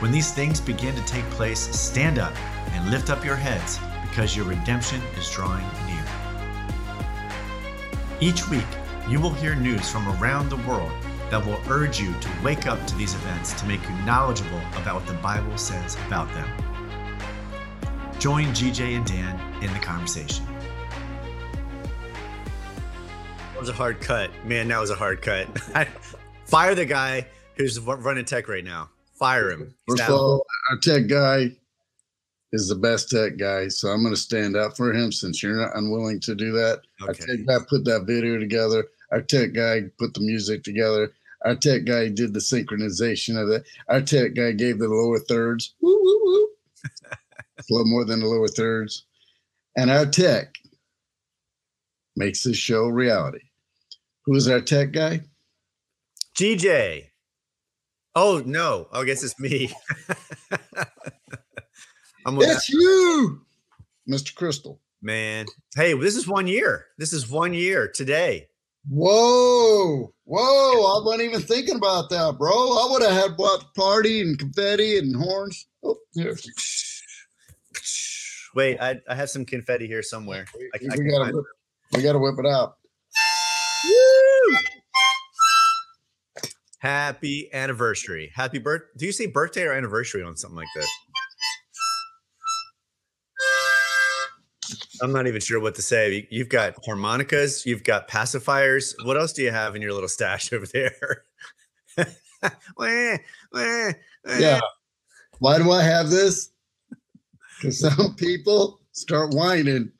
When these things begin to take place, stand up and lift up your heads, because your redemption is drawing near. Each week, you will hear news from around the world that will urge you to wake up to these events to make you knowledgeable about what the Bible says about them. Join GJ and Dan in the conversation. That was a hard cut. Man, that was a hard cut. Fire the guy who's running tech right now. Fire him. He's First of all, our tech guy is the best tech guy, so I'm going to stand up for him since you're not unwilling to do that. Okay. Our tech guy put that video together. Our tech guy put the music together. Our tech guy did the synchronization of it. Our tech guy gave the lower thirds. Woo, woo, woo. a little more than the lower thirds. And our tech makes this show reality. Who is our tech guy? GJ. Oh no! Oh, I guess it's me. I'm it's you, Mr. Crystal. Man, hey, this is one year. This is one year today. Whoa, whoa! I wasn't even thinking about that, bro. I would have had what party and confetti and horns. Oh, here. Wait, I, I have some confetti here somewhere. I, we, I gotta whip, we gotta whip it out. Happy anniversary. Happy birth. Do you say birthday or anniversary on something like this? I'm not even sure what to say. You've got harmonicas, you've got pacifiers. What else do you have in your little stash over there? Yeah. Why do I have this? Because some people start whining.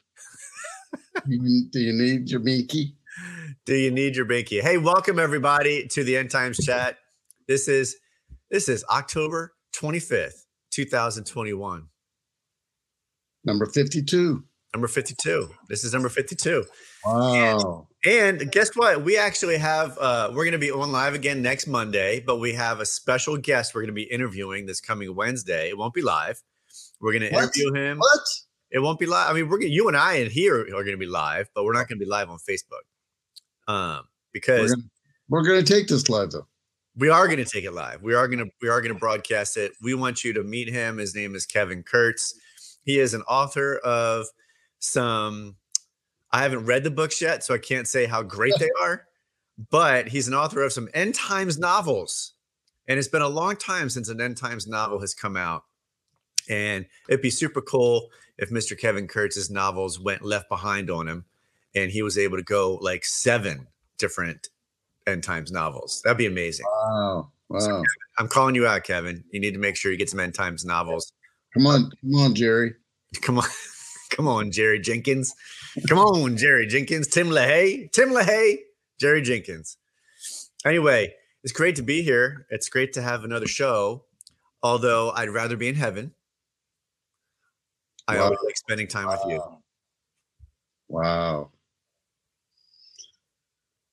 do you need your binky? Do you need your binky? Hey, welcome everybody to the End Times Chat. This is this is October 25th, 2021. Number 52. Number 52. This is number 52. Wow. And, and guess what? We actually have uh we're gonna be on live again next Monday, but we have a special guest we're gonna be interviewing this coming Wednesday. It won't be live. We're gonna what? interview him. What? It won't be live. I mean, we're gonna, you and I in here are gonna be live, but we're not gonna be live on Facebook um, because we're gonna, take this live though. We are going to take it live. We are going to we are going to broadcast it. We want you to meet him. His name is Kevin Kurtz. He is an author of some. I haven't read the books yet, so I can't say how great they are. But he's an author of some end times novels, and it's been a long time since an end times novel has come out. And it'd be super cool if Mr. Kevin Kurtz's novels went left behind on him and he was able to go like seven different end times novels. That'd be amazing. Wow. Wow. So, Kevin, I'm calling you out, Kevin. You need to make sure you get some end times novels. Come on, come on, Jerry. Come on. Come on, Jerry Jenkins. Come on, Jerry Jenkins. Tim LaHaye. Tim LaHaye. Jerry Jenkins. Anyway, it's great to be here. It's great to have another show. Although I'd rather be in heaven. I wow. always like spending time wow. with you. Wow.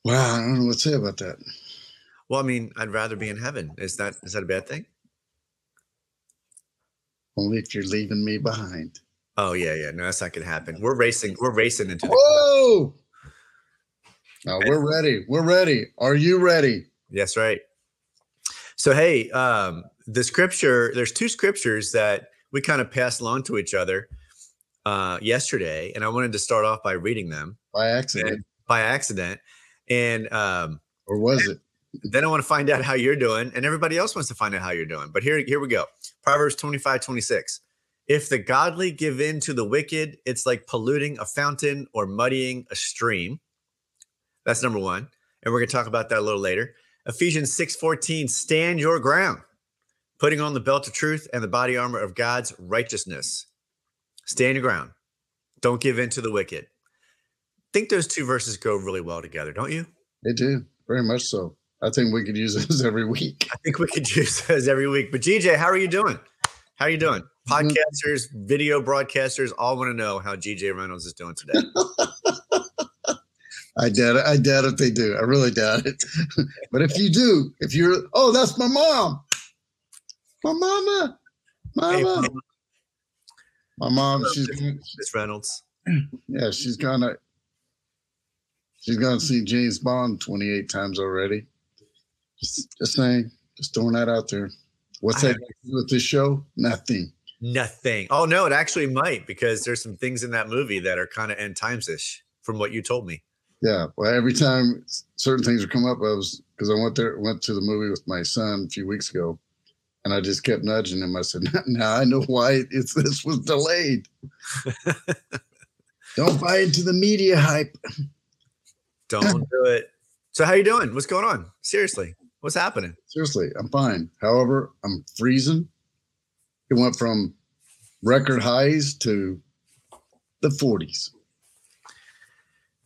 Wow, I don't know what to say about that. Well, I mean, I'd rather be in heaven. Is that is that a bad thing? Only if you're leaving me behind. Oh yeah, yeah. No, that's not gonna happen. We're racing. We're racing into. The Whoa! No, we're ready. We're ready. Are you ready? Yes, right. So hey, um, the scripture. There's two scriptures that we kind of passed along to each other uh, yesterday, and I wanted to start off by reading them by accident. By accident, and um, or was it? Then I want to find out how you're doing, and everybody else wants to find out how you're doing. But here, here we go. Proverbs 25, 26. If the godly give in to the wicked, it's like polluting a fountain or muddying a stream. That's number one. And we're going to talk about that a little later. Ephesians 6 14, stand your ground, putting on the belt of truth and the body armor of God's righteousness. Stand your ground. Don't give in to the wicked think those two verses go really well together, don't you? They do, very much so. I think we could use those every week. I think we could use those every week. But GJ, how are you doing? How are you doing? Mm-hmm. Podcasters, video broadcasters, all want to know how GJ Reynolds is doing today. I doubt it. I doubt if they do. I really doubt it. but if you do, if you're, oh, that's my mom, my mama, mama, hey, my mom. She's Miss Reynolds. Yeah, she's gonna, she's gonna see James Bond 28 times already. Just, just saying, just throwing that out there. What's that with this show? Nothing. Nothing. Oh no, it actually might because there's some things in that movie that are kind of end times ish from what you told me. Yeah. Well, every time certain things would come up, I was because I went there, went to the movie with my son a few weeks ago, and I just kept nudging him. I said, "Now I know why it's this was delayed. Don't buy into the media hype. Don't do it." So, how you doing? What's going on? Seriously, what's happening? Seriously, I'm fine. However, I'm freezing. It went from record highs to the 40s.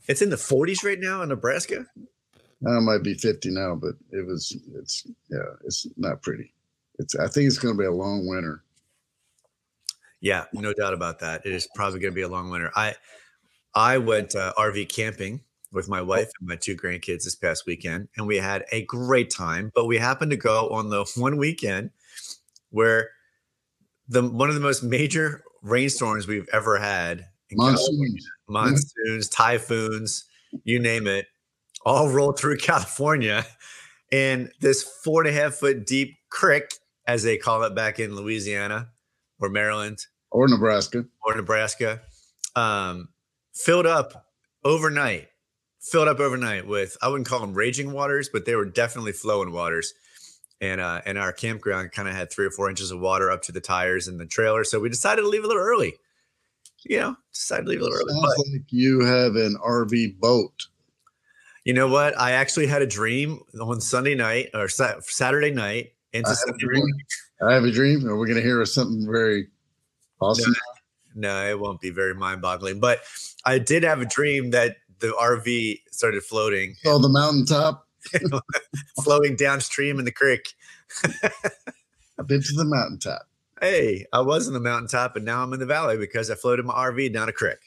It's in the 40s right now in Nebraska. It might be 50 now, but it was. It's yeah. It's not pretty. It's. I think it's going to be a long winter. Yeah, no doubt about that. It is probably going to be a long winter. I I went uh, RV camping with my wife and my two grandkids this past weekend, and we had a great time. But we happened to go on the one weekend where the one of the most major rainstorms we've ever had. Monsoons, monsoons, typhoons, you name it, all rolled through California. And this four and a half foot deep creek, as they call it back in Louisiana or Maryland or Nebraska or Nebraska, um, filled up overnight. Filled up overnight with I wouldn't call them raging waters, but they were definitely flowing waters and uh, and our campground kind of had three or four inches of water up to the tires in the trailer. So we decided to leave a little early. You know, decided to leave a little early. Sounds like you have an RV boat. You know what? I actually had a dream on Sunday night or sa- Saturday night into I Sunday morning. I have a dream. Are we going to hear something very awesome? No, no, it won't be very mind-boggling. But I did have a dream that the RV started floating. Oh, the mountaintop. flowing downstream in the creek. I've been to the mountaintop. Hey, I was in the mountaintop and now I'm in the valley because I floated my RV down a creek.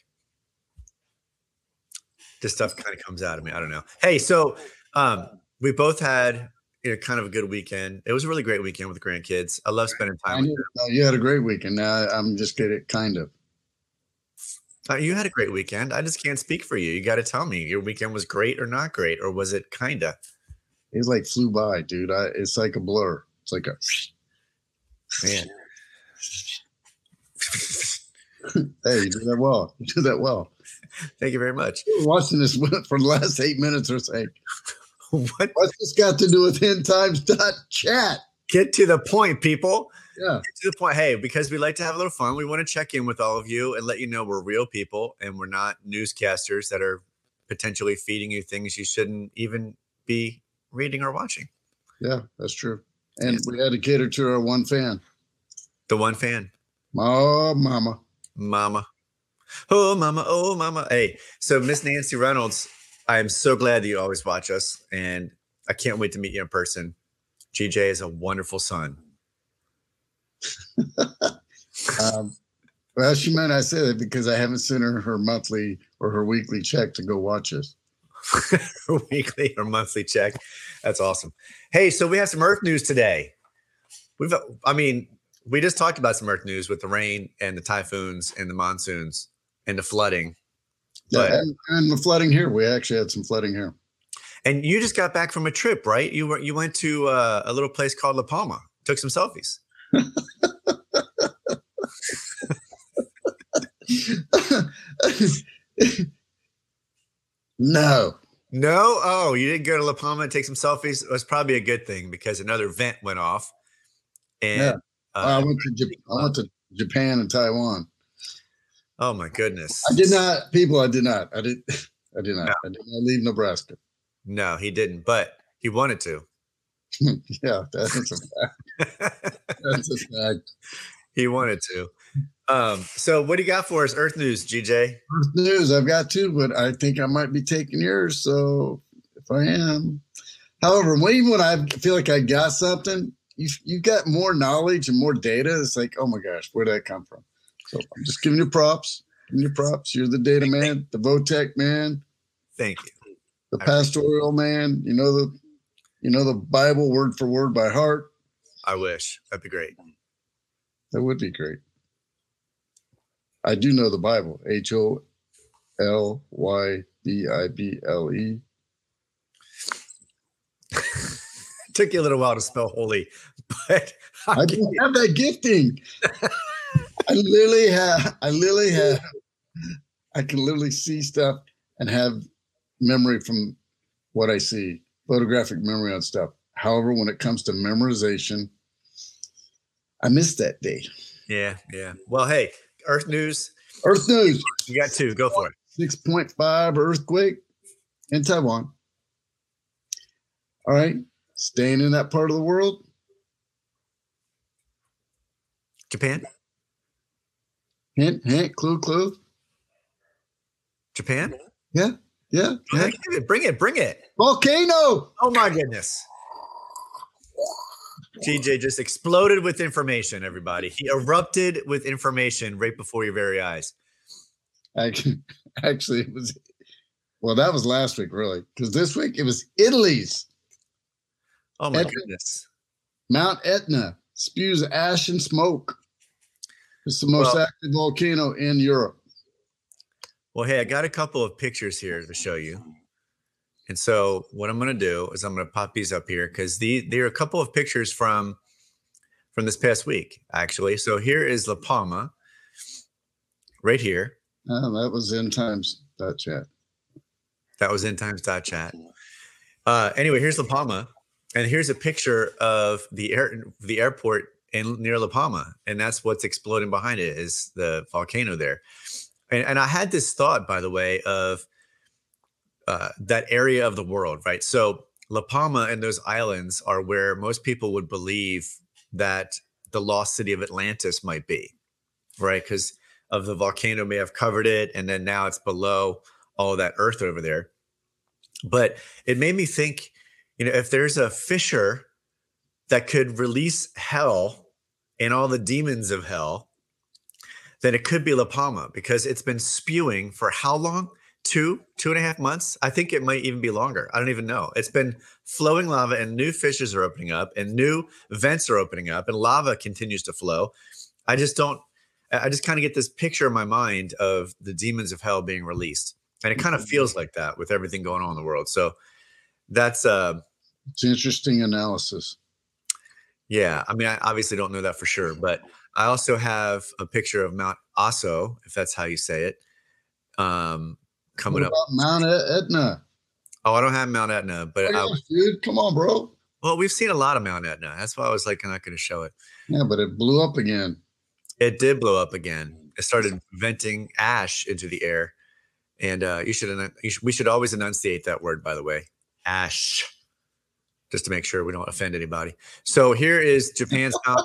This stuff kind of comes out of me. I don't know. Hey, so um, we both had you know, kind of a good weekend. It was a really great weekend with the grandkids. I love spending time them. You had a great weekend. Now I'm just kidding, kind of. Uh, you had a great weekend. I just can't speak for you. You got to tell me your weekend was great or not great, or was it kinda? It like flew by, dude. I, it's like a blur. It's like a man. hey, you did that well. You did that well. Thank you very much. Watching this for the last eight minutes or so. What? What's this got to do with end times dot chat? Get to the point, people yeah. to the point. Hey, because we like to have a little fun, we want to check in with all of you and let you know we're real people and we're not newscasters that are potentially feeding you things you shouldn't even be reading or watching. Yeah, that's true. And we had to cater to our one fan. The one fan. Oh, mama. Mama. Oh, mama. Oh, mama. Hey, so Miss Nancy Reynolds, I am so glad that you always watch us. And I can't wait to meet you in person. GJ is a wonderful son um, well, she might not say that because I haven't sent her her monthly or her weekly check to go watch us. weekly or monthly check. That's awesome. Hey, so we have some Earth news today. We've, I mean, we just talked about some Earth news with the rain and the typhoons and the monsoons and the flooding. Yeah, and, and the flooding here. We actually had some flooding here. And you just got back from a trip, right? You were you went to uh, a little place called La Palma. Took some selfies. no. No? Oh, you didn't go to La Palma and take some selfies? It was probably a good thing because another vent went off. And yeah. uh, I, went to Japan, I went to Japan and Taiwan. Oh my goodness. I did not, people, I did not. I did I did not. No. I did not leave Nebraska. No, he didn't, but he wanted to. yeah, that's a fact. That's a fact. He wanted to. Um, so what do you got for us? Earth news, GJ? Earth news, I've got two, but I think I might be taking yours. So if I am, however, even when I feel like I got something, you you got more knowledge and more data. It's like, oh my gosh, where did that come from? So I'm just giving you props. Giving you props. You're the data man, the Votech man. Thank you. The pastoral man. You know the you know the Bible word for word by heart. I wish. That'd be great. That would be great. I do know the Bible. H O L Y B I B L E. Took you a little while to spell holy, but I didn't have that gifting. I literally have. I literally have. I can literally see stuff and have memory from what I see, photographic memory on stuff. However, when it comes to memorization, I missed that day. Yeah, yeah. Well, hey, Earth News. Earth News. You got two. Go for it. 6.5 earthquake in Taiwan. All right. Staying in that part of the world. Japan. Hint, hint, clue, clue. Japan? Yeah, yeah. yeah. Bring it, bring it. Volcano. Oh my goodness. TJ just exploded with information, everybody. He erupted with information right before your very eyes. Actually, it was well, that was last week, really, because this week it was Italy's. Oh my Etna, goodness. Mount Etna spews ash and smoke. It's the most well, active volcano in Europe. Well, hey, I got a couple of pictures here to show you. And so what I'm going to do is I'm going to pop these up here because the there are a couple of pictures from from this past week actually. So here is La Palma, right here. Oh, that was in times dot chat. That was in times dot chat. Uh, anyway, here's La Palma, and here's a picture of the air the airport in near La Palma, and that's what's exploding behind it is the volcano there. And, and I had this thought, by the way, of uh, that area of the world, right? So La Palma and those islands are where most people would believe that the lost city of Atlantis might be, right? Because of the volcano may have covered it, and then now it's below all that earth over there. But it made me think, you know, if there's a fissure that could release hell and all the demons of hell, then it could be La Palma because it's been spewing for how long? Two, two and a half months. I think it might even be longer. I don't even know. It's been flowing lava and new fissures are opening up and new vents are opening up and lava continues to flow. I just don't, I just kind of get this picture in my mind of the demons of hell being released. And it kind of feels like that with everything going on in the world. So that's, uh, it's interesting analysis. Yeah. I mean, I obviously don't know that for sure, but I also have a picture of Mount Aso, if that's how you say it. Um, coming up. Mount Etna. Oh, I don't have Mount Etna, but I, dude, come on, bro. Well, we've seen a lot of Mount Etna. That's why I was like, I'm not going to show it. Yeah, but it blew up again. It did blow up again. It started venting ash into the air, and uh, you should, you should we should always enunciate that word, by the way, ash, just to make sure we don't offend anybody. So here is Japan's Mount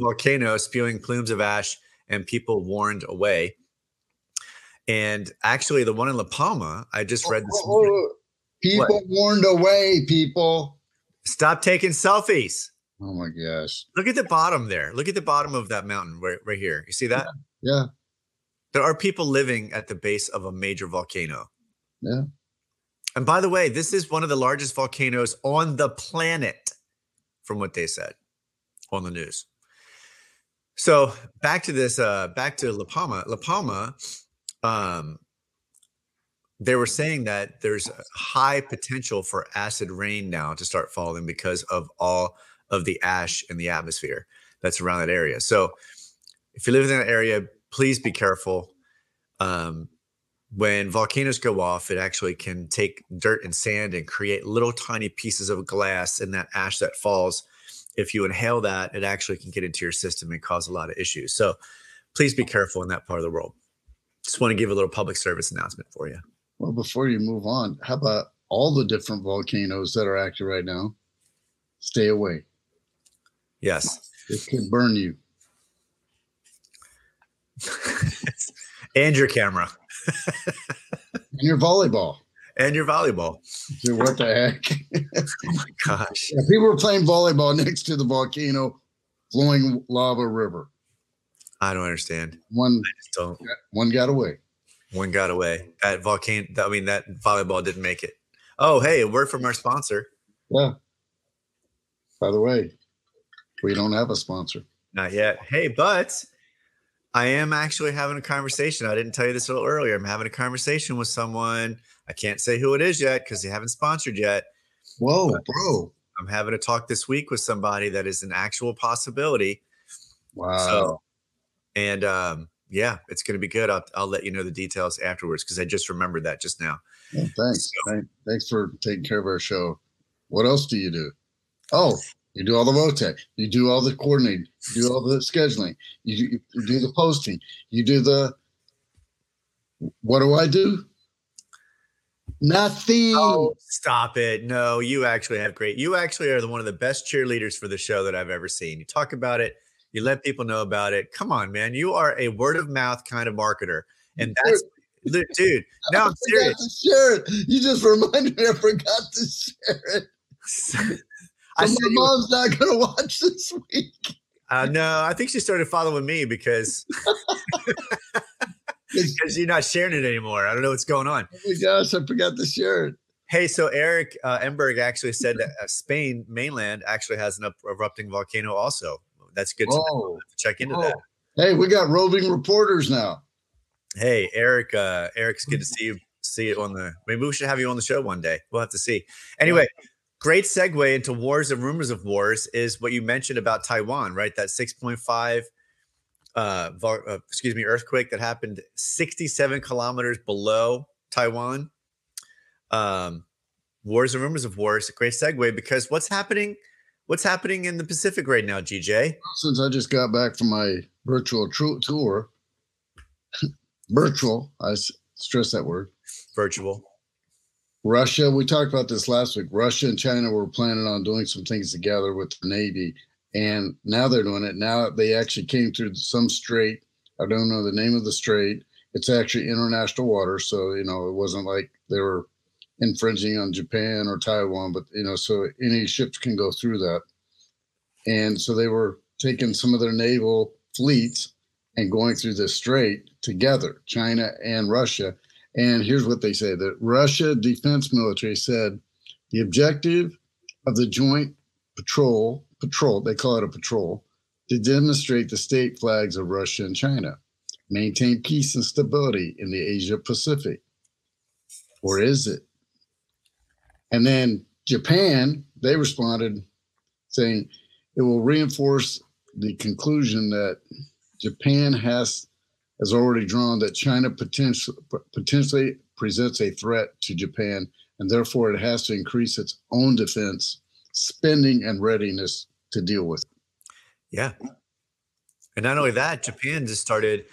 volcano spewing plumes of ash, and people warned away. And actually, the one in La Palma, I just read this. Oh, oh, oh. people what? warned away, people. Stop taking selfies. Oh my gosh. Look at the bottom there. Look at the bottom of that mountain right, right here. You see that? Yeah. yeah. There are people living at the base of a major volcano. Yeah. And by the way, this is one of the largest volcanoes on the planet, from what they said on the news. So back to this, uh, back to La Palma. La Palma um, they were saying that there's high potential for acid rain now to start falling because of all of the ash in the atmosphere that's around that area. So if you live in that area, please be careful. Um, when volcanoes go off, it actually can take dirt and sand and create little tiny pieces of glass in that ash that falls. If you inhale that, it actually can get into your system and cause a lot of issues. So please be careful in that part of the world just want to give a little public service announcement for you. Well, before you move on, how about all the different volcanoes that are active right now? Stay away. Yes. It can burn you. and your camera. and your volleyball. and your volleyball. Dude, what the heck? oh my gosh! Yeah, people were playing volleyball next to the volcano flowing lava river. I don't understand. One, I just don't. One got away. One got away. That volcano. I mean, that volleyball didn't make it. Oh, hey, a word from our sponsor. Yeah. By the way, we don't have a sponsor. Not yet. Hey, but I am actually having a conversation. I didn't tell you this a little earlier. I'm having a conversation with someone. I can't say who it is yet because they haven't sponsored yet. Whoa, bro. I'm having a talk this week with somebody that is an actual possibility. Wow. So, and um, yeah, it's going to be good. I'll, I'll let you know the details afterwards because I just remembered that just now. Yeah, thanks. So, thanks for taking care of our show. What else do you do? Oh, you do all the VOTEC. You do all the coordinating. You do all the scheduling. You, you do the posting. You do the. What do I do? Nothing. Oh, stop it. No, you actually have great. You actually are the one of the best cheerleaders for the show that I've ever seen. You talk about it, you let people know about it. Come on, man. You are a word of mouth kind of marketer. And that's dude. Now I'm serious. Share it. You just reminded me I forgot to share it. I my mom's not gonna watch this week. Uh, no, I think she started following me because because you're not sharing it anymore. I don't know what's going on. Oh my gosh, I forgot to share it. Hey, so Eric uh, Emberg actually said that uh, Spain mainland actually has an up- erupting volcano. Also, that's good to, to check into Whoa. that. Hey, we got roving reporters now. Hey, Eric. Uh, Eric's good to see you. See it on the. Maybe we should have you on the show one day. We'll have to see. Anyway, great segue into wars and rumors of wars is what you mentioned about Taiwan, right? That 6.5 uh, uh, excuse me, earthquake that happened 67 kilometers below Taiwan. Um, wars and rumors of wars. A great segue because what's happening? What's happening in the Pacific right now, GJ? Since I just got back from my virtual tour, virtual, I stress that word. Virtual. Russia, we talked about this last week. Russia and China were planning on doing some things together with the Navy and now they're doing it. Now they actually came through some strait. I don't know the name of the strait. It's actually international water, so you know it wasn't like they were infringing on Japan or Taiwan, but you know, so any ships can go through that. And so they were taking some of their naval fleets and going through the strait together, China and Russia. And here's what they say: the Russia Defense Military said the objective of the joint patrol patrol, they call it a patrol, to demonstrate the state flags of Russia and China, maintain peace and stability in the Asia Pacific. Or is it? And then Japan, they responded saying it will reinforce the conclusion that Japan has has already drawn that China potentially potentially presents a threat to Japan, and therefore it has to increase its own defense spending and readiness to deal with. Yeah. And not only that, Japan just started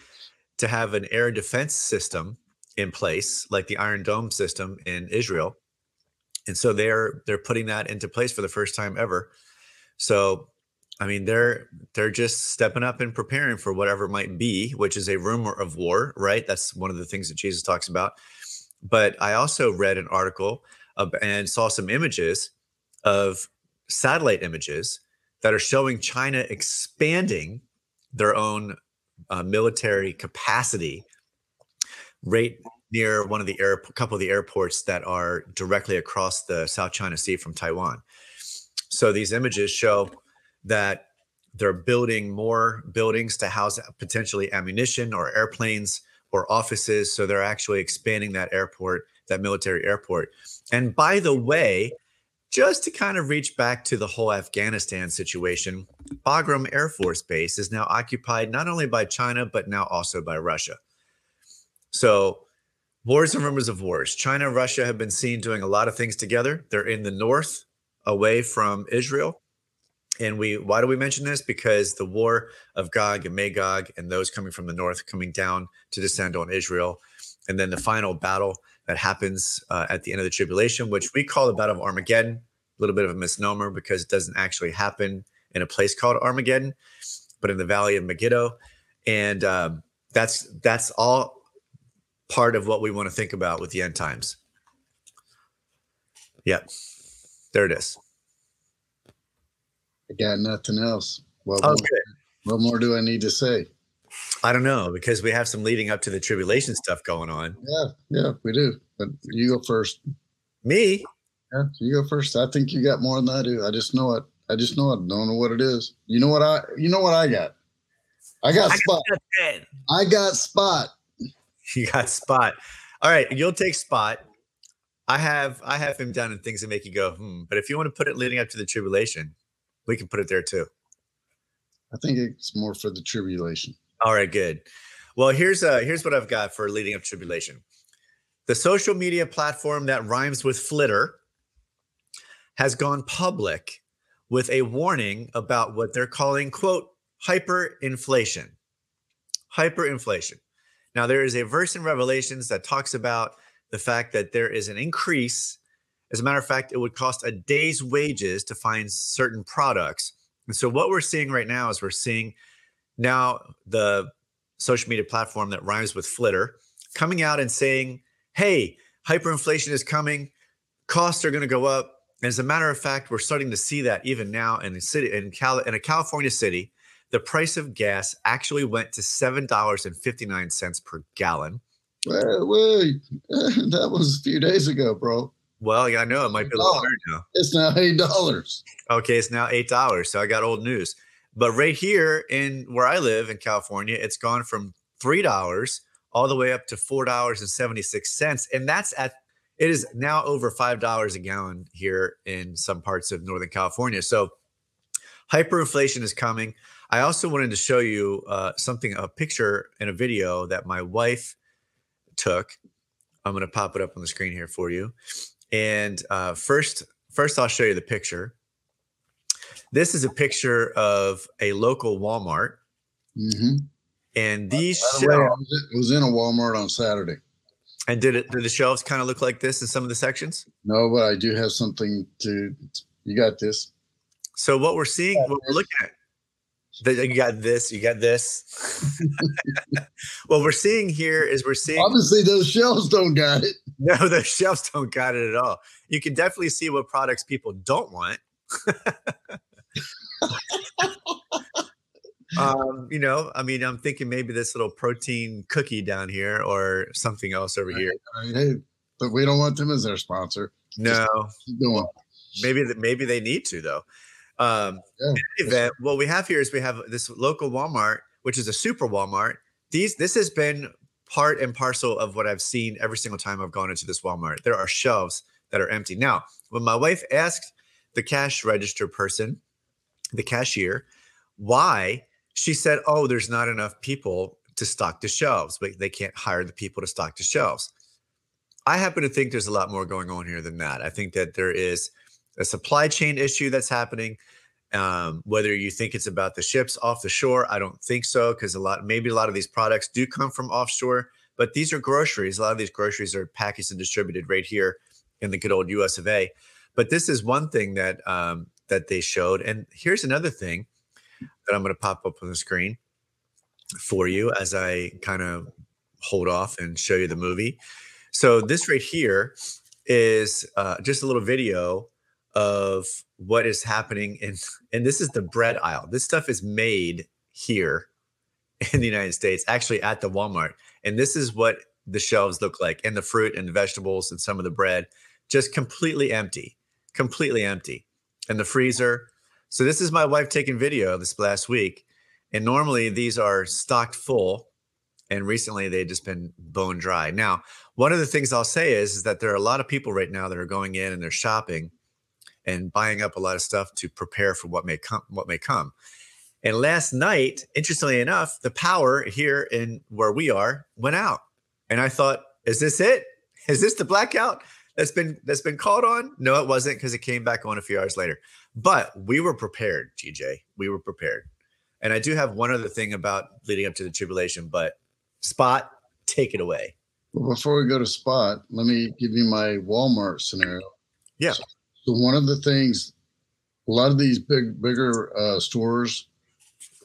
to have an air defense system in place, like the Iron Dome system in Israel. And so they're they're putting that into place for the first time ever. So I mean they're they're just stepping up and preparing for whatever might be, which is a rumor of war, right? That's one of the things that Jesus talks about. But I also read an article of, and saw some images of satellite images that are showing China expanding their own uh, military capacity right near one of the air couple of the airports that are directly across the South China Sea from Taiwan. So these images show that they're building more buildings to house potentially ammunition or airplanes or offices. So they're actually expanding that airport, that military airport. And by the way, just to kind of reach back to the whole Afghanistan situation, Bagram Air Force Base is now occupied not only by China, but now also by Russia. So, wars and rumors of wars. China and Russia have been seen doing a lot of things together. They're in the north, away from Israel. And we, why do we mention this? Because the war of Gog and Magog and those coming from the north coming down to descend on Israel. And then the final battle that happens uh, at the end of the tribulation, which we call the Battle of Armageddon. A little bit of a misnomer because it doesn't actually happen in a place called Armageddon, but in the Valley of Megiddo, and um, that's that's all part of what we want to think about with the end times. Yep. There it is. I got nothing else. What, Oh, more, what more do I need to say? I don't know because we have some leading up to the tribulation stuff going on. Yeah, yeah, we do. But you go first. Me? Yeah, you go first. I think you got more than I do. I just know it. I just know it. Don't know what it is. You know what I? You know what I got? I got spot. I got spot. You got spot. All right, you'll take spot. I have I have him down in things that make you go hmm. But if you want to put it leading up to the tribulation, we can put it there too. I think it's more for the tribulation. All right, good. Well, here's uh here's what I've got for leading up tribulation. The social media platform that rhymes with flitter has gone public with a warning about what they're calling quote hyperinflation. Hyperinflation. Now there is a verse in Revelations that talks about the fact that there is an increase. As a matter of fact, it would cost a day's wages to find certain products. And so what we're seeing right now is we're seeing now the social media platform that rhymes with flitter coming out and saying, hey, hyperinflation is coming, costs are going to go up. And as a matter of fact, we're starting to see that even now in the city in Cal in a California city, the price of gas actually went to seven dollars and fifty nine cents per gallon. Wait, wait, that was a few days ago, bro. Well, yeah, I know it might be a little higher now. It's now eight dollars. Okay, it's now eight dollars. So I got old news. But right here in where I live in California, it's gone from three dollars all the way up to four dollars and seventy six cents, and that's at it is now over five dollars a gallon here in some parts of Northern California. So hyperinflation is coming. I also wanted to show you uh, something, a picture and a video that my wife took. I'm going to pop it up on the screen here for you. And uh, first, first I'll show you the picture. This is a picture of a local Walmart, Mm-hmm. and these By the way, I shelves. was, was in a Walmart on Saturday. And did it? Did the shelves kind of look like this in some of the sections? No, but I do have something to. You got this. So what we're seeing, what we're looking at, you got this, you got this. what we're seeing here is we're seeing Obviously, those shelves don't got it. no, those shelves don't got it at all. You can definitely see what products people don't want. um, you know, I mean, I'm thinking maybe this little protein cookie down here or something else over here. I mean, hey, but we don't want them as our sponsor. No, maybe maybe they need to though. Um, Yeah. event, what we have here is we have this local Walmart, which is a super Walmart. These this has been part and parcel of what I've seen every single time I've gone into this Walmart. There are shelves that are empty. Now, when my wife asked the cash register person, the cashier, why, she said, "Oh, there's not enough people to stock the shelves, but they can't hire the people to stock the shelves." I happen to think there's a lot more going on here than that. I think that there is a supply chain issue that's happening. Um, whether you think it's about the ships off the shore, I don't think so because a lot, maybe a lot of these products do come from offshore, but these are groceries. A lot of these groceries are packaged and distributed right here in the good old U.S. of A. But this is one thing that um, that they showed, and here's another thing that I'm going to pop up on the screen for you as I kind of hold off and show you the movie. So this right here is uh, just a little video of what is happening in and this is the bread aisle. This stuff is made here in the united states actually at the walmart. And this is what the shelves look like and the fruit and the vegetables and some of the bread just completely empty completely empty. And the freezer. So this is my wife taking video this last week. And normally these are stocked full and recently they've just been bone dry. Now one of the things i'll say is, is that there are a lot of people right now that are going in and they're shopping and buying up a lot of stuff to prepare for what may come what may come. And last night interestingly enough the power here in where we are went out. And i thought is this it? Is this the blackout that's been that's been called on? No it wasn't because it came back on a few hours later. But we were prepared gj we were prepared. And i do have one other thing about leading up to the tribulation but spot take it away. Well, before we go to spot, let me give you my Walmart scenario. Yeah. So, so one of the things, a lot of these big, bigger uh, stores,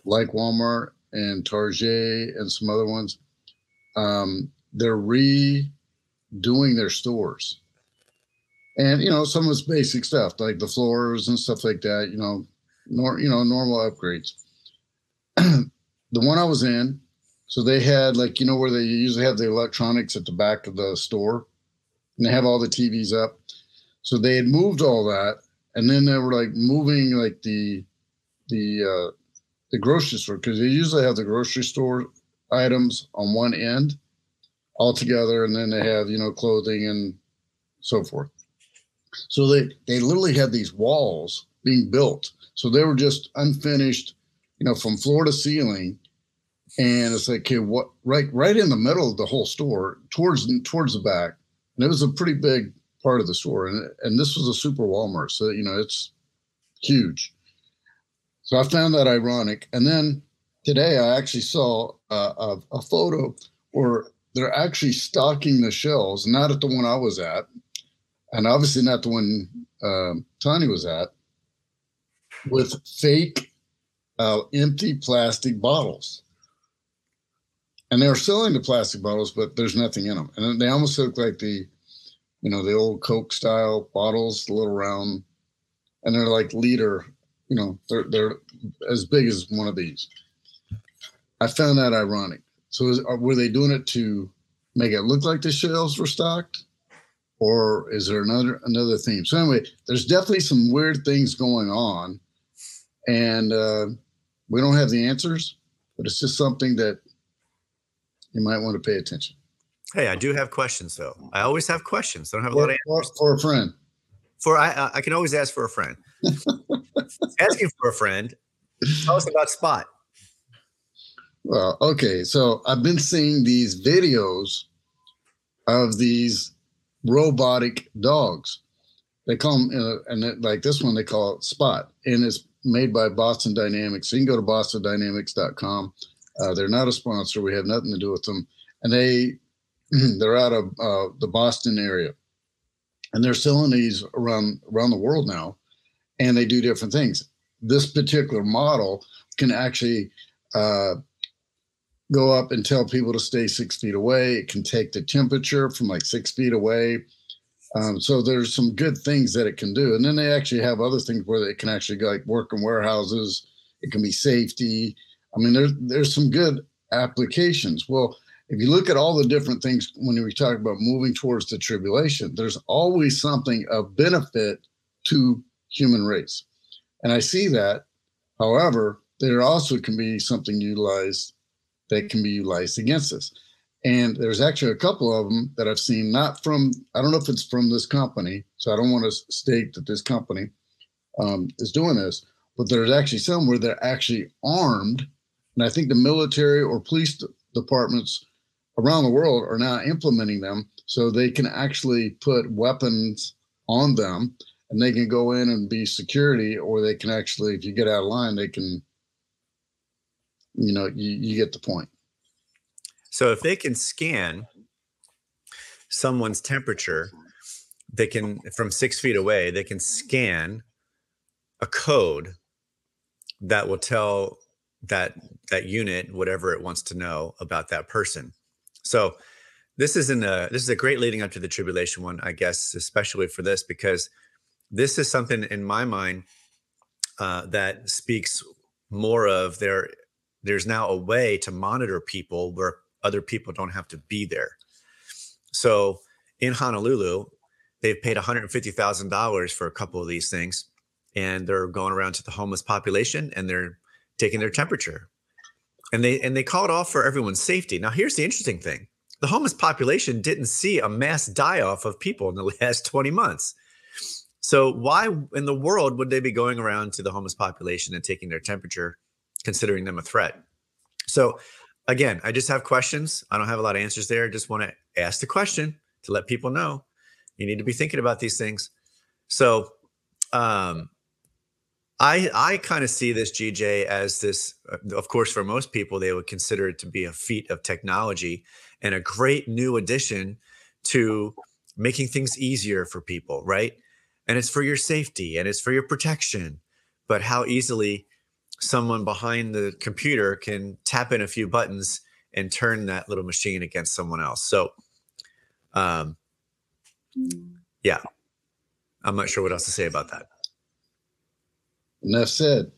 like Walmart and Target and some other ones, um, they're redoing their stores. and you know some of it's basic stuff like the floors and stuff like that. You know, nor you know normal upgrades. the one I was in, so they had like you know where they usually have the electronics at the back of the store, and they have all the TVs up. So they had moved all that, and then they were like moving like the the uh, the grocery store because they usually have the grocery store items on one end all together, and then they have you know clothing and so forth. So they they literally had these walls being built, so they were just unfinished, you know, from floor to ceiling. And it's like, okay, what right right in the middle of the whole store, towards towards the back, and it was a pretty big part of the store, and and this was a super Walmart, so you know it's huge. So I found that ironic, and then today I actually saw a, a, photo where they're actually stocking the shelves, not at the one I was at, and obviously not the one um, Tony was at, with fake uh, empty plastic bottles. And they were selling the plastic bottles, but there's nothing in them. And they almost look like the, you know, the old Coke style bottles, the little round, and they're like liter, you know, they're they're as big as one of these. I found that ironic. So is, were they doing it to make it look like the shelves were stocked? or is there another another theme? So anyway, there's definitely some weird things going on, and uh, we don't have the answers, but it's just something that you might want to pay attention. Hey, I do have questions though. I always have questions. I don't have a lot of answers. For, for a friend. For I, I can always ask for a friend. Asking for a friend. Tell us about Spot. Well, okay. So I've been seeing these videos of these robotic dogs. They call them, uh, and it, like this one, they call it Spot, and it's made by Boston Dynamics. So you can go to bostondynamics.com. Uh, they're not a sponsor. We have nothing to do with them, and they they're out of uh, the Boston area, and they're selling these around around the world now, and they do different things. This particular model can actually uh, go up and tell people to stay six feet away. It can take the temperature from like six feet away. Um, so there's some good things that it can do. And then they actually have other things where it can actually go like work in warehouses. It can be safety. I mean, there's there's some good applications. Well, if you look at all the different things when we talk about moving towards the tribulation, there's always something of benefit to human race. And I see that. However, there also can be something utilized that can be utilized against us. And there's actually a couple of them that I've seen, not from, I don't know if it's from this company, so I don't want to state that this company um, is doing this, but there's actually some where they're actually armed. And I think the military or police departments around the world are now implementing them so they can actually put weapons on them and they can go in and be security, or they can actually, if you get out of line, they can you know, you, you get the point. So if they can scan someone's temperature, they can from six feet away, they can scan a code that will tell that that unit whatever it wants to know about that person. So this isn't a this is a great leading up to the tribulation one, I guess, especially for this because this is something in my mind uh, that speaks more of their there's now a way to monitor people where other people don't have to be there. So in Honolulu, they've paid $150,000 for a couple of these things, and they're going around to the homeless population and they're taking their temperature. And they and they call it off for everyone's safety. Now, here's the interesting thing: the homeless population didn't see a mass die off of people in the last 20 months. So why in the world would they be going around to the homeless population and taking their temperature considering them a threat. So again, I just have questions. I don't have a lot of answers there. I just want to ask the question to let people know you need to be thinking about these things. So um I I kind of see this GJ as this uh, of course for most people they would consider it to be a feat of technology and a great new addition to making things easier for people, right? And it's for your safety and it's for your protection. But how easily someone behind the computer can tap in a few buttons and turn that little machine against someone else. So, um, yeah, I'm not sure what else to say about that. Enough said.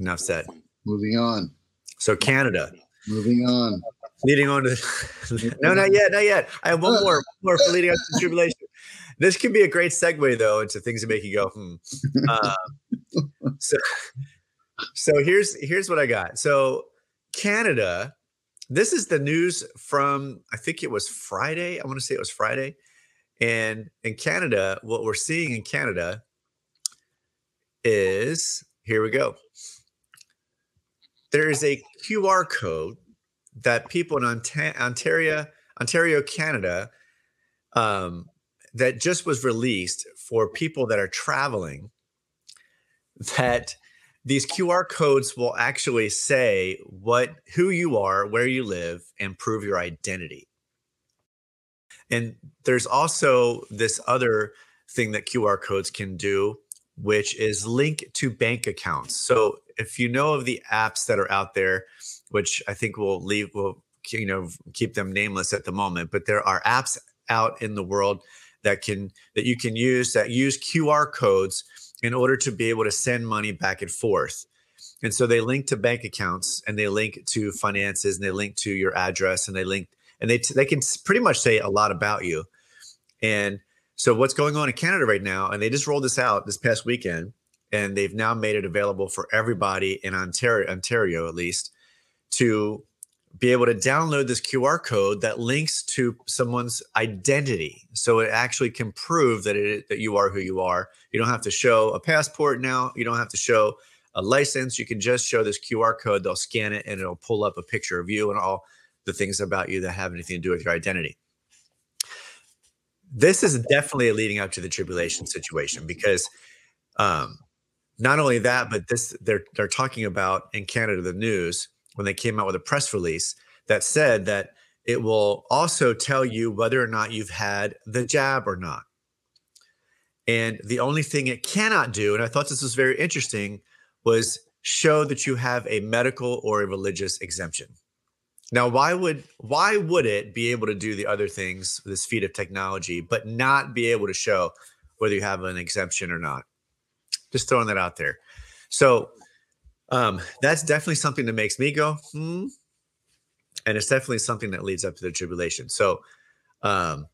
Enough said. Moving on. So Canada. Moving on. Leading on to no, not yet, not yet. I have one more, more for leading up to tribulation. This could be a great segue though into things that make you go, hmm. Uh, so, so here's here's what I got. So Canada, this is the news from I think it was Friday. I want to say it was Friday. And in Canada, what we're seeing in Canada is here we go. There is a QR code that people in Ontario, Ontario, Canada, um, that just was released for people that are traveling. That these QR codes will actually say what who you are, where you live, and prove your identity. And there's also this other thing that QR codes can do, which is link to bank accounts. So if you know of the apps that are out there, which I think we'll leave, we'll you know keep them nameless at the moment, but there are apps out in the world that can that you can use that use QR codes in order to be able to send money back and forth. And so they link to bank accounts and they link to finances and they link to your address and they link and they they can pretty much say a lot about you. And so what's going on in Canada right now? And they just rolled this out this past weekend, and they've now made it available for everybody in Ontario, Ontario at least, to be able to download this QR code that links to someone's identity. So it actually can prove that it that you are who you are. You don't have to show a passport now. You don't have to show a license. You can just show this QR code. They'll scan it and it'll pull up a picture of you and all the things about you that have anything to do with your identity. This is definitely leading up to the tribulation situation because um, not only that, but this they're they're talking about in Canada the news when they came out with a press release that said that it will also tell you whether or not you've had the jab or not. And the only thing it cannot do, and I thought this was very interesting, was show that you have a medical or a religious exemption. Now, why would why would it be able to do the other things, this feat of technology, but not be able to show whether you have an exemption or not? Just throwing that out there. So um, that's definitely something that makes me go, hmm. And it's definitely something that leads up to the tribulation. So um,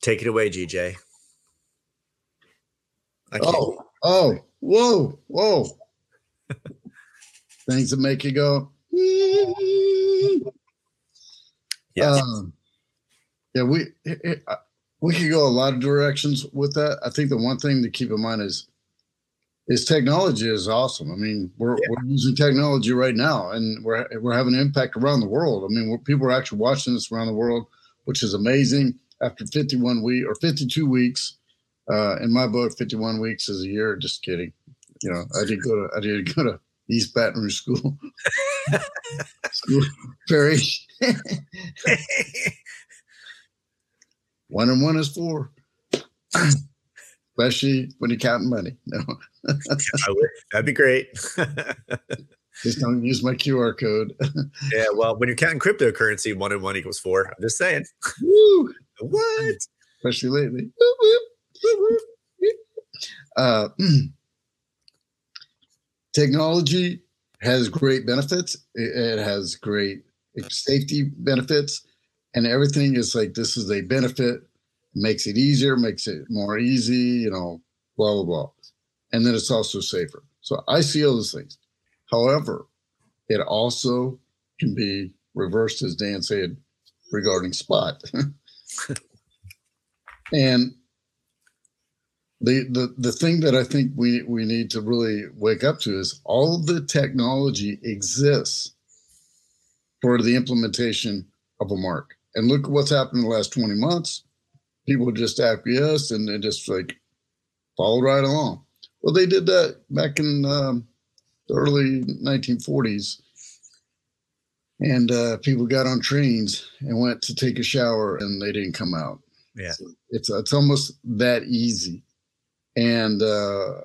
take it away, GJ. Oh, oh, whoa, whoa. Things that make you go, yeah. Um, yeah, we it, uh, we could go a lot of directions with that. I think the one thing to keep in mind is is technology is awesome. I mean, we're, yeah. we're using technology right now, and we're we're having an impact around the world. I mean, people are actually watching this around the world, which is amazing. After 51 week or 52 weeks, uh, in my book, 51 weeks is a year. Just kidding. You know, I did go to I did go to East Baton Rouge School. school Perry. one and one is four. Especially when you're counting money. No. That'd be great. just don't use my QR code. yeah, well, when you're counting cryptocurrency, one and one equals four. I'm just saying. Woo! What? Especially lately. Uh, technology has great benefits. It, has great safety benefits, and everything is like this is a benefit. Makes it easier, makes it more easy. You know, blah blah blah, and then it's also safer. So I see all those things. However, it also can be reversed, as Dan said, regarding spot. and the, the the thing that I think we we need to really wake up to is all the technology exists for the implementation of a mark. And look at what's happened in the last 20 months. People just acquiesce and they just like follow right along. Well, they did that back in um, the early 1940s. And uh, people got on trains and went to take a shower and they didn't come out. Yeah. So it's, it's almost that easy and uh,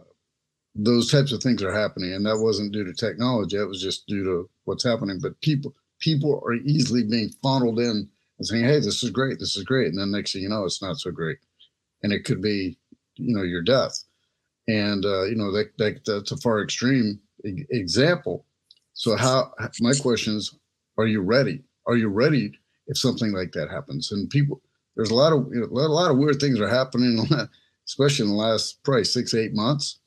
those types of things are happening and that wasn't due to technology that was just due to what's happening but people people are easily being funneled in and saying hey this is great this is great and then next thing you know it's not so great. And it could be you know your death. And uh, you know that, that that's a far extreme example. So how my question is are you ready? Are you ready if something like that happens? And people there's a lot of you know, a lot of weird things are happening especially in the last probably six eight months.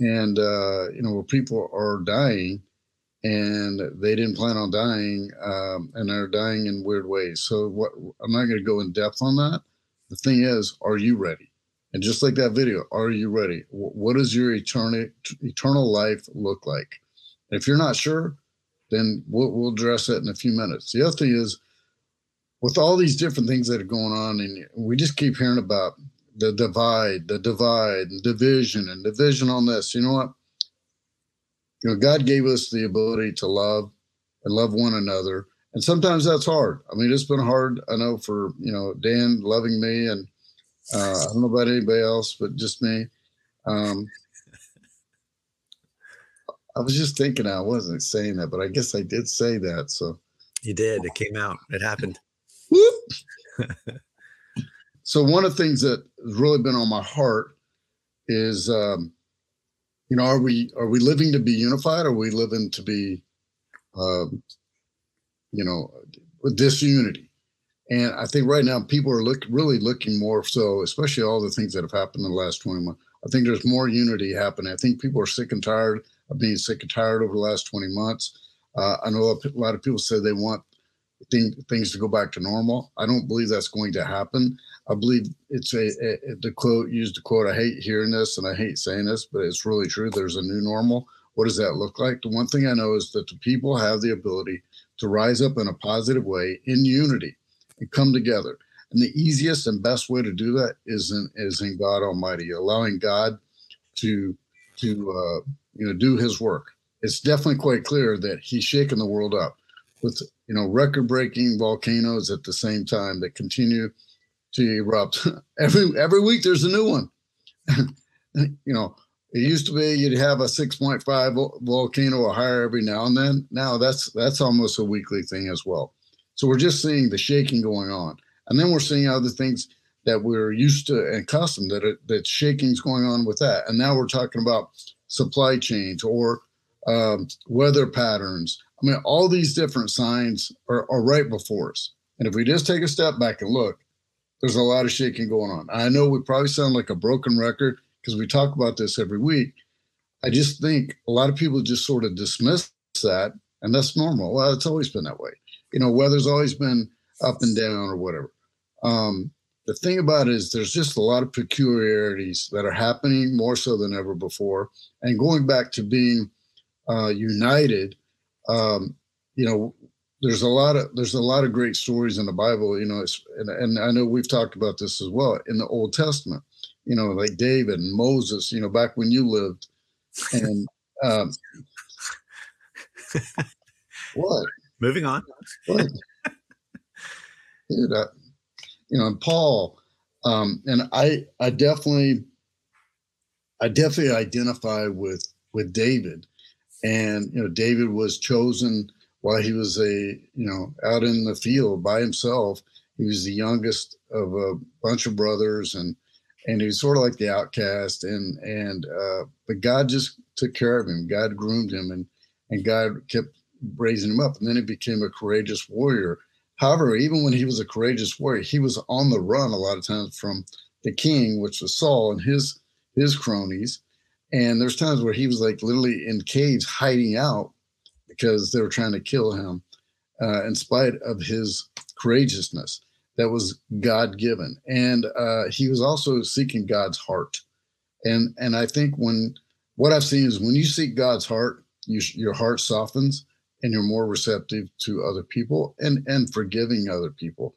And uh, you know where people are dying and they didn't plan on dying um, and they're dying in weird ways. So what i'm not going to go in depth on that. The thing is are you ready? And just like that video are you ready? What does your eternal eternal life look like? If you're not sure then we'll, we'll address that in a few minutes. The other thing is with all these different things that are going on and we just keep hearing about the divide the divide and division and division on this you know what you know, God gave us the ability to love and love one another. And sometimes that's hard. I mean, it's been hard. I know for, you know, Dan loving me and uh, I don't know about anybody else, but just me. Um, I was just thinking I wasn't saying that, but I guess I did say that. So you did. It came out. It happened. so one of the things that has really been on my heart is um, you know, are we are we living to be unified? Or are we living to be, um, you know, disunity? And I think right now people are look really looking more so, especially all the things that have happened in the last 20 months. I think there's more unity happening. I think people are sick and tired of being sick and tired over the last 20 months. Uh, I know a lot of people say they want thing, things to go back to normal. I don't believe that's going to happen. I believe it's a, a, the quote used the quote. I hate hearing this and I hate saying this, but it's really true. There's a new normal. What does that look like? The one thing I know is that the people have the ability to rise up in a positive way in unity and come together. And the easiest and best way to do that is in is in God Almighty, allowing God to to uh, you know do His work. It's definitely quite clear that He's shaking the world up with you know record breaking volcanoes at the same time that continue to erupt. Every every week there's a new one. You know it used to be you'd have a 6.5 volcano or higher every now and then. Now that's that's almost a weekly thing as well. So we're just seeing the shaking going on. And then we're seeing other things that we're used to and accustomed that it, that shaking's going on with that. And now we're talking about supply chains or um, weather patterns. I mean, all these different signs are, are right before us. And if we just take a step back and look, there's a lot of shaking going on. I know we probably sound like a broken record because we talk about this every week. I just think a lot of people just sort of dismiss that, and that's normal. Well, it's always been that way. You know, weather's always been up and down or whatever. Um, the thing about it is there's just a lot of peculiarities that are happening more so than ever before. And going back to being uh, united um, you know, there's a lot of there's a lot of great stories in the Bible. You know, and, and I know we've talked about this as well in the Old Testament. You know, like David and Moses. You know, back when you lived, and um, what? Moving on. What? Dude, I, you know, and Paul, um, and I, I definitely, I definitely identify with with David and you know david was chosen while he was a you know out in the field by himself he was the youngest of a bunch of brothers and and he was sort of like the outcast and and uh but god just took care of him. God groomed him and and god kept raising him up. And then he became a courageous warrior. However even when he was a courageous warrior he was on the run a lot of times from the king which was saul and his his cronies. And there's times where he was like literally in caves hiding out because they were trying to kill him, uh, in spite of his courageousness that was God given. And uh, he was also seeking God's heart. And and I think when what I've seen is when you seek God's heart, you, your heart softens and you're more receptive to other people and and forgiving other people.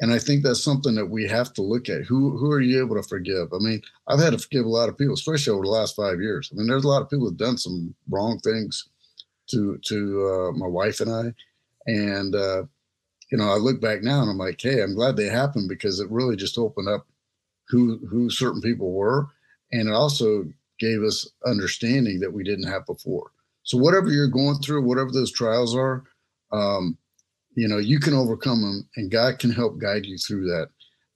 And I think that's something that we have to look at. Who who are you able to forgive? I mean, I've had to forgive a lot of people, especially over the last five years. I mean, there's a lot of people who've done some wrong things to to uh, my wife and I, and uh, you know, I look back now and I'm like, hey, I'm glad they happened because it really just opened up who who certain people were, and it also gave us understanding that we didn't have before. So whatever you're going through, whatever those trials are, um, you know you can overcome them and god can help guide you through that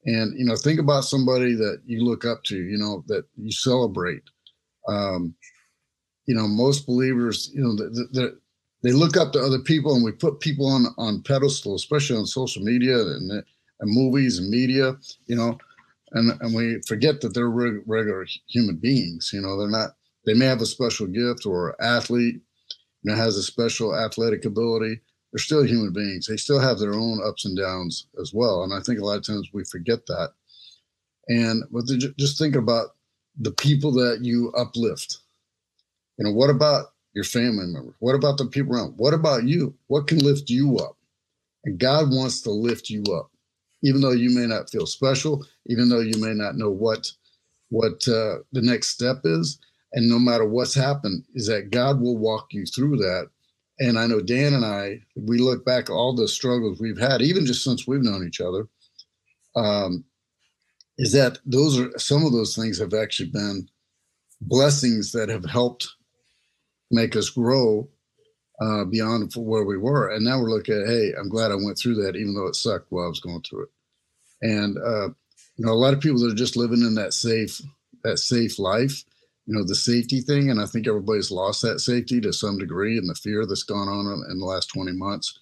And you know, think about somebody that you look up to, you know, that you celebrate. Um, you know, most believers, you know, the, the, they look up to other people, and we put people on on pedestal, especially on social media and, and movies and media. You know, and and we forget that they're regular human beings. You know, they're not. They may have a special gift or athlete, you know, has a special athletic ability. They're still human beings. They still have their own ups and downs as well. And I think a lot of times we forget that. And but just think about the people that you uplift. You know, what about your family members? What about the people around? What about you? What can lift you up? And God wants to lift you up even though you may not feel special, even though you may not know what what uh, the next step is, and no matter what's happened, is that God will walk you through that. And I know Dan and I, we look back all the struggles we've had, even just since we've known each other. Um, is that those are some of those things have actually been blessings that have helped make us grow uh, beyond where we were. And now we're looking at, hey, I'm glad I went through that, even though it sucked while I was going through it. And uh, you know, a lot of people that are just living in that safe, that safe life, you know, the safety thing. And I think everybody's lost that safety to some degree and the fear that's gone on in the last 20 months.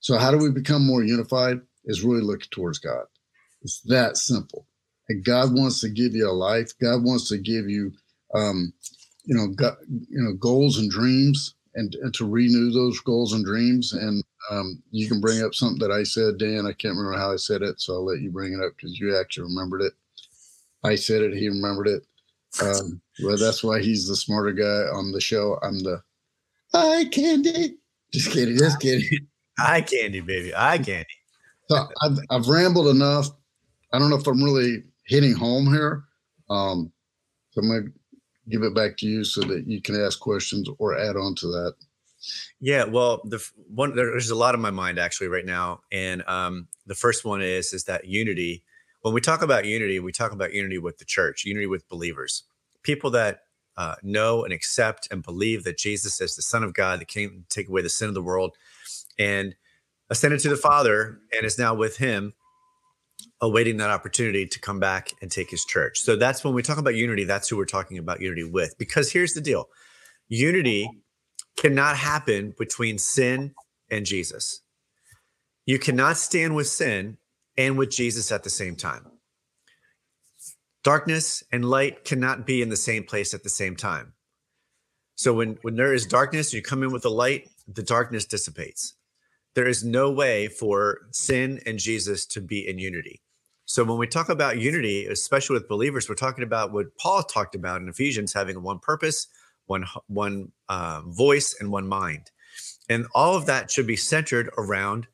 So how do we become more unified? Is really looking towards God. It's that simple. And God wants to give you a life. God wants to give you, um, you know, God, you know, goals and dreams and, and to renew those goals and dreams. And um, you can bring up something that I said, Dan. I can't remember how I said it, so I'll let you bring it up because you actually remembered it. I said it, he remembered it. Um, well, that's why he's the smarter guy on the show. I'm the eye candy. Just kidding, just kidding. Eye candy, baby, eye candy. So I've I've rambled enough. I don't know if I'm really hitting home here. Um, so I'm gonna give it back to you so that you can ask questions or add on to that. Yeah, well, the one there's a lot in my mind actually right now, and um, the first one is is that unity. When we talk about unity, we talk about unity with the church, unity with believers, people that uh, know and accept and believe that Jesus is the Son of God that came to take away the sin of the world, and ascended to the Father, and is now with Him awaiting that opportunity to come back and take his church. So that's when we talk about unity, that's who we're talking about unity with. Because here's the deal unity cannot happen between sin and Jesus. You cannot stand with sin and with Jesus at the same time. Darkness and light cannot be in the same place at the same time. So when, when there is darkness, you come in with the light, the darkness dissipates. There is no way for sin and Jesus to be in unity. So when we talk about unity, especially with believers, we're talking about what Paul talked about in Ephesians, having one purpose, one one uh, voice, and one mind, and all of that should be centered around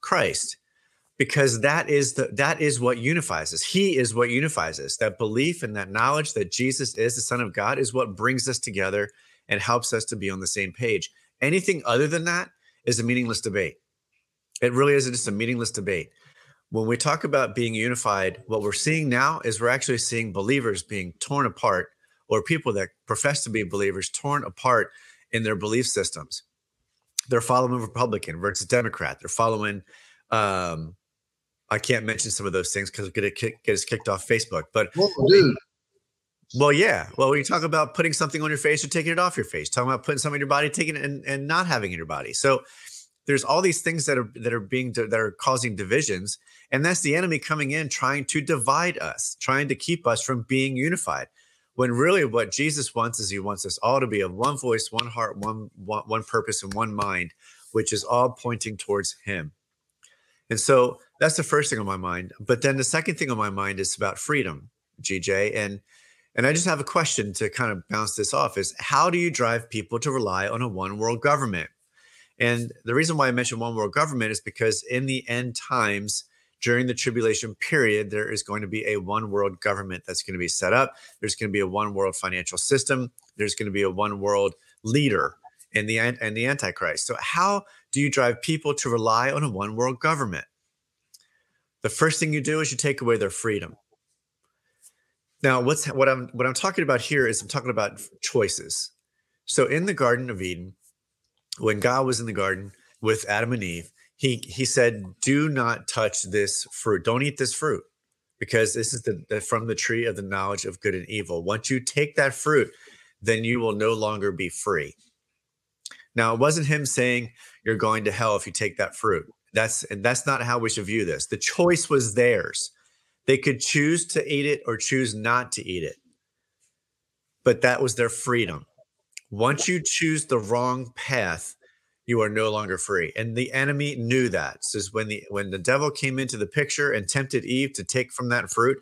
Christ, because that is the that is what unifies us. He is what unifies us. That belief and that knowledge that Jesus is the Son of God is what brings us together and helps us to be on the same page. Anything other than that is a meaningless debate. It really is just a meaningless debate when we talk about being unified, what we're seeing now is we're actually seeing believers being torn apart or people that profess to be believers torn apart in their belief systems. They're following Republican versus Democrat. They're following, um, I can't mention some of those things because get it kick, get us kicked off Facebook. But Whoa, dude. Well, yeah. Well, when you talk about putting something on your face or taking it off your face, talking about putting something in your body, taking it and, and not having it in your body. So there's all these things that are that are being that are causing divisions and that's the enemy coming in trying to divide us trying to keep us from being unified when really what jesus wants is he wants us all to be of one voice one heart one one, one purpose and one mind which is all pointing towards him. And so that's the first thing on my mind. But then the second thing on my mind is about freedom gj and and i just have a question to kind of bounce this off is how do you drive people to rely on a one world government? And the reason why I mention one world government is because in the end times, during the tribulation period, there is going to be a one world government that's going to be set up. There's going to be a one world financial system. There's going to be a one world leader in the and the Antichrist. So, how do you drive people to rely on a one world government? The first thing you do is you take away their freedom. Now, what's what I'm what I'm talking about here is I'm talking about choices. So, in the Garden of Eden, when God was in the garden with Adam and Eve, he he said, "Do not touch this fruit. Don't eat this fruit. because this is the, the from the tree of the knowledge of good and evil. Once you take that fruit, then you will no longer be free. Now, it wasn't him saying you're going to hell if you take that fruit. That's and that's not how we should view this. The choice was theirs. They could choose to eat it or choose not to eat it. But that was their freedom. Once you choose the wrong path, you are no longer free. And the enemy knew that. So when the when the devil came into the picture and tempted Eve to take from that fruit,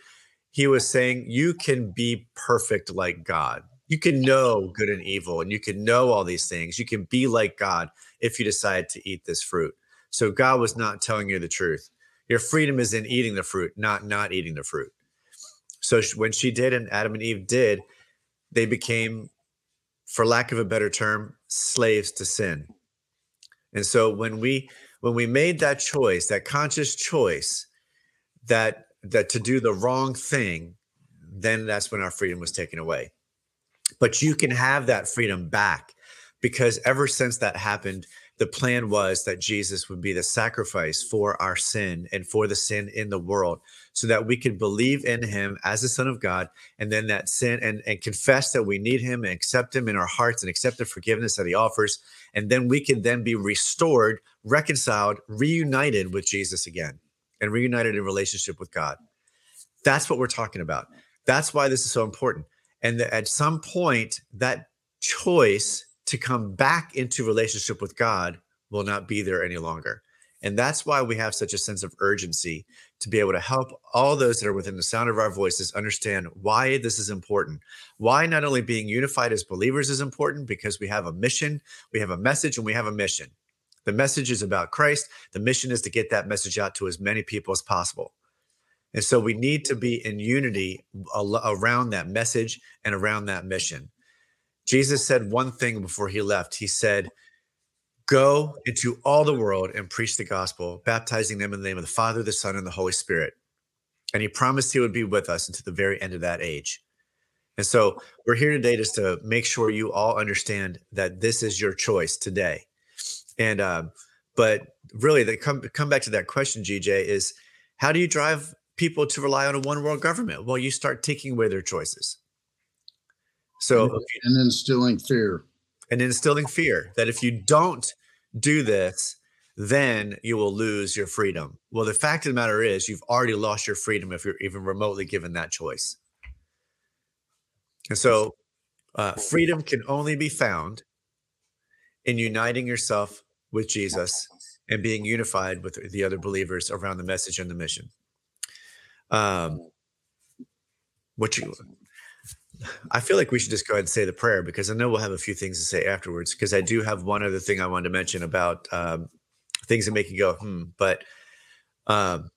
he was saying, You can be perfect like God. You can know good and evil, and you can know all these things. You can be like God if you decide to eat this fruit. So God was not telling you the truth. Your freedom is in eating the fruit, not not eating the fruit. So when she did, and Adam and Eve did, they became, for lack of a better term, slaves to sin. And so when we when we made that choice, that conscious choice, that that to do the wrong thing, then that's when our freedom was taken away. But you can have that freedom back because ever since that happened, the plan was that Jesus would be the sacrifice for our sin and for the sin in the world so that we can believe in him as the son of God and then that sin and, and confess that we need him and accept him in our hearts and accept the forgiveness that he offers. And then we can then be restored, reconciled, reunited with Jesus again and reunited in relationship with God. That's what we're talking about. That's why this is so important. And at some point, that choice to come back into relationship with God will not be there any longer. And that's why we have such a sense of urgency to be able to help all those that are within the sound of our voices understand why this is important. Why not only being unified as believers is important because we have a mission, we have a message, and we have a mission. The message is about Christ. The mission is to get that message out to as many people as possible. And so we need to be in unity around that message and around that mission. Jesus said one thing before he left. He said, Go into all the world and preach the gospel, baptizing them in the name of the Father, the Son, and the Holy Spirit. And he promised he would be with us until the very end of that age. And so we're here today just to make sure you all understand that this is your choice today. And um, but really, the come come back to that question, GJ, is how do you drive people to rely on a one world government? Well, you start taking away their choices. So and, and instilling fear. And instilling fear that if you don't do this, then you will lose your freedom. Well, the fact of the matter is, you've already lost your freedom if you're even remotely given that choice. And so, uh, freedom can only be found in uniting yourself with Jesus and being unified with the other believers around the message and the mission. Um, what you I feel like we should just go ahead and say the prayer because I know we'll have a few things to say afterwards. Because I do have one other thing I wanted to mention about um, things that make you go hmm. But um,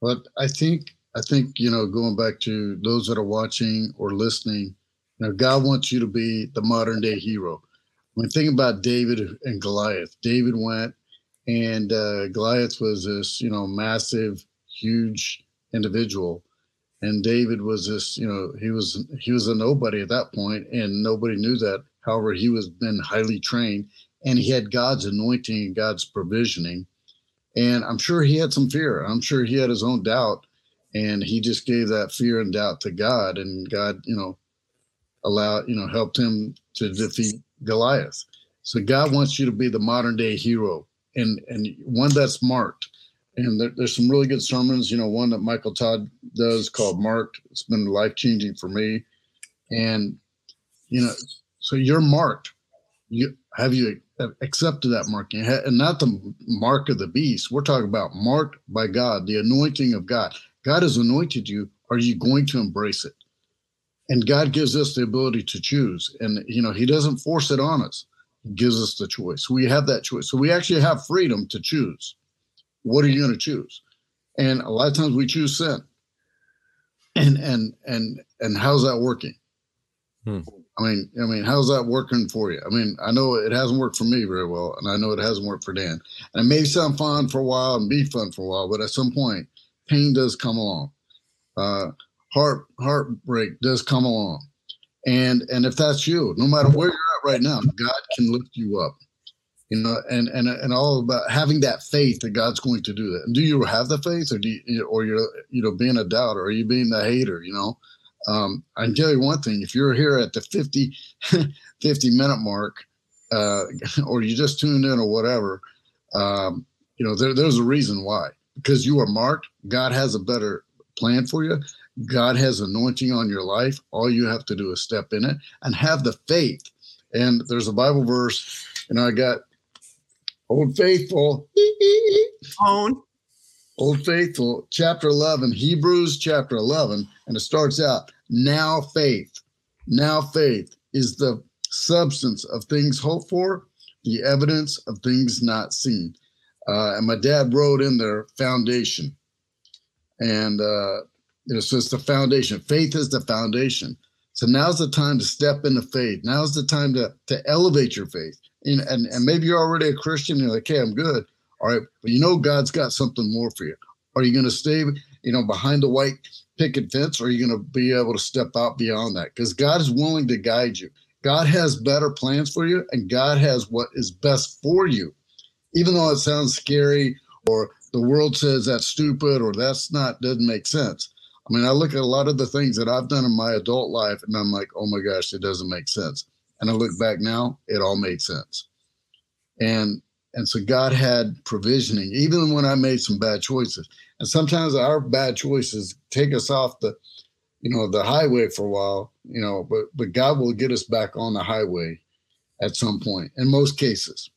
but I think I think you know going back to those that are watching or listening, you know, God wants you to be the modern day hero. When think about David and Goliath, David went and uh, Goliath was this you know massive, huge individual and David was this, you know, he was he was a nobody at that point, and nobody knew that. However, he was been highly trained, and he had God's anointing and God's provisioning, and I'm sure he had some fear. I'm sure he had his own doubt, and he just gave that fear and doubt to God, and God, you know, allowed, you know, helped him to defeat Goliath. So God wants you to be the modern day hero, and and one that's marked and there, there's some really good sermons. You know, one that Michael Todd does called Marked. It's been life changing for me. And you know, so you're marked. You have you accepted that marking, and not the mark of the beast. We're talking about marked by God, the anointing of God. God has anointed you. Are you going to embrace it? And God gives us the ability to choose. And you know, He doesn't force it on us. He gives us the choice. We have that choice. So we actually have freedom to choose what are you going to choose? And a lot of times we choose sin. And and and and how's that working? Hmm. I mean, I mean, how's that working for you? I mean, I know it hasn't worked for me very well, and I know it hasn't worked for Dan. And it may sound fun for a while and be fun for a while, but at some point, pain does come along. Uh, heart heartbreak does come along, and and if that's you, no matter where you're at right now, God can lift you up you know, and and and all about having that faith that God's going to do that. And do you have the faith, or do you, or you're you know being a doubter, or are you being the hater? You know, um, I can tell you one thing: if you're here at the 50, 50 minute mark, uh, or you just tuned in or whatever, um, you know, there, there's a reason why. Because you are marked, God has a better plan for you. God has anointing on your life. All you have to do is step in it and have the faith. And there's a Bible verse, and I got Old Faithful. Own. Old Faithful, chapter 11, Hebrews chapter 11, and it starts out now faith. Now faith is the substance of things hoped for, the evidence of things not seen. Uh, and my dad wrote in there foundation. And uh, you know, so it's the foundation. Faith is the foundation. So now's the time to step into faith. Now's the time to to elevate your faith and, and, and maybe you're already a Christian. And you're like, hey, I'm good. All right. But you know, God's got something more for you. Are you going to stay, you know, behind the white picket fence or are you going to be able to step out beyond that? Because God is willing to guide you. God has better plans for you and God has what is best for you. Even though it sounds scary or the world says that's stupid or that's not, doesn't make sense. I mean, I look at a lot of the things that I've done in my adult life and I'm like, oh my gosh, it doesn't make sense. And I look back now, it all made sense. And and so God had provisioning, even when I made some bad choices. And sometimes our bad choices take us off the, you know, the highway for a while, you know, but but God will get us back on the highway at some point in most cases.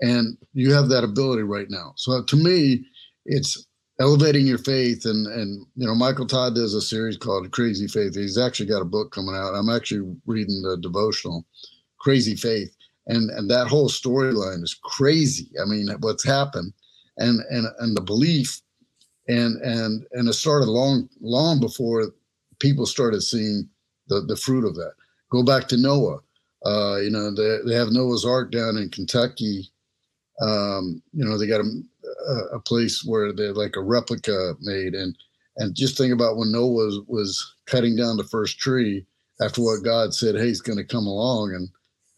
And you have that ability right now. So to me, it's elevating your faith. And and you know michael todd does a series called crazy faith. He's actually got a book coming out. I'm actually reading the devotional crazy faith. And and that whole storyline is crazy. I mean what's happened and and and the belief. And and and it started long long before people started seeing the the fruit of that. Go back to noah. Uh you know they, they have noah's ark down in kentucky. Um you know they got a a, a place where they're like a replica made and and just think about when Noah was, was cutting down the first tree after what God said, hey, he's going to come along. And